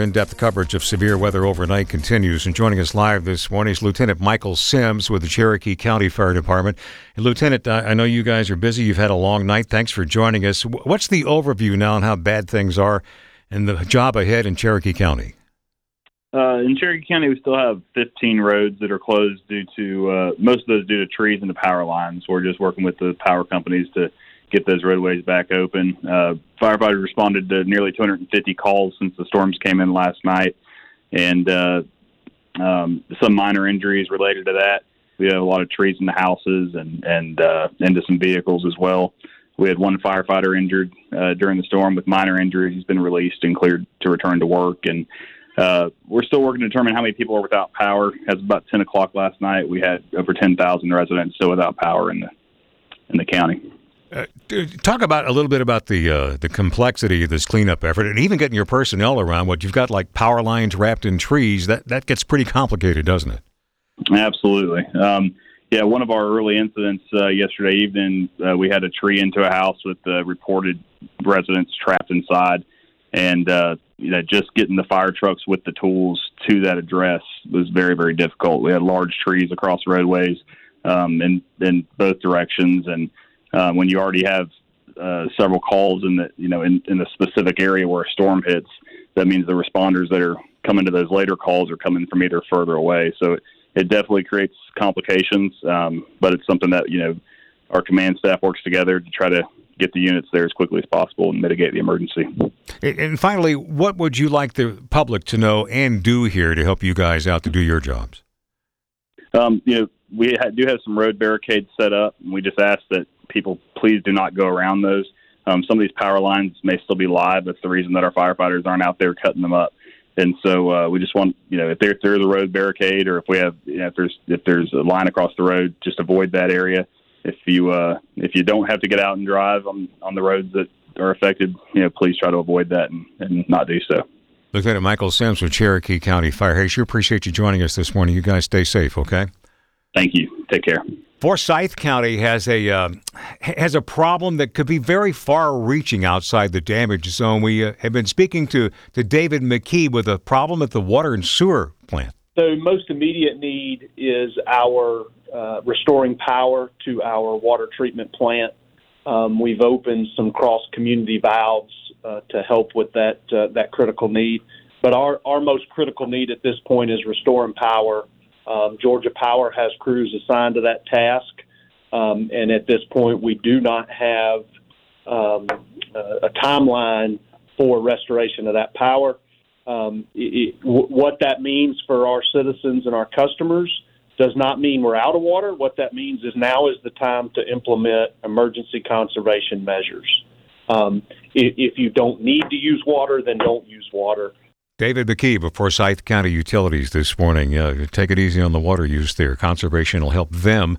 In-depth coverage of severe weather overnight continues, and joining us live this morning is Lieutenant Michael Sims with the Cherokee County Fire Department. And Lieutenant, I know you guys are busy. You've had a long night. Thanks for joining us. What's the overview now on how bad things are and the job ahead in Cherokee County? Uh, in Cherokee County, we still have 15 roads that are closed due to uh, most of those due to trees and the power lines. We're just working with the power companies to get those roadways back open. Uh, firefighters responded to nearly 250 calls since the storms came in last night, and uh, um, some minor injuries related to that. We have a lot of trees in the houses and and uh, into some vehicles as well. We had one firefighter injured uh, during the storm with minor injuries. He's been released and cleared to return to work. And uh, we're still working to determine how many people are without power. As about 10 o'clock last night, we had over 10,000 residents still without power in the in the county. Uh, talk about a little bit about the uh, the complexity of this cleanup effort, and even getting your personnel around. What you've got, like power lines wrapped in trees, that that gets pretty complicated, doesn't it? Absolutely. Um, yeah, one of our early incidents uh, yesterday evening, uh, we had a tree into a house with reported residents trapped inside, and uh, you know, just getting the fire trucks with the tools to that address was very, very difficult. We had large trees across roadways um, in in both directions, and uh, when you already have uh, several calls in the you know in, in a specific area where a storm hits, that means the responders that are coming to those later calls are coming from either further away. So it, it definitely creates complications, um, but it's something that you know our command staff works together to try to get the units there as quickly as possible and mitigate the emergency. And finally, what would you like the public to know and do here to help you guys out to do your jobs? Um, you know, we ha- do have some road barricades set up, and we just ask that people please do not go around those. Um, some of these power lines may still be live. That's the reason that our firefighters aren't out there cutting them up. And so uh, we just want, you know, if there's there's a road barricade or if we have, you know, if there's if there's a line across the road, just avoid that area. If you uh, if you don't have to get out and drive on on the roads that are affected, you know, please try to avoid that and, and not do so. Lieutenant Michael Sims with Cherokee County Fire. Hey, sure appreciate you joining us this morning. You guys stay safe, okay? Thank you. Take care. Forsyth County has a uh, has a problem that could be very far-reaching outside the damage zone. We uh, have been speaking to to David McKee with a problem at the water and sewer plant. The most immediate need is our uh, restoring power to our water treatment plant. Um, we've opened some cross community valves uh, to help with that uh, that critical need. But our, our most critical need at this point is restoring power um, Georgia Power has crews assigned to that task, um, and at this point, we do not have um, a, a timeline for restoration of that power. Um, it, w- what that means for our citizens and our customers does not mean we're out of water. What that means is now is the time to implement emergency conservation measures. Um, if, if you don't need to use water, then don't use water. David McKee of Forsyth County Utilities this morning. Uh, take it easy on the water use there. Conservation will help them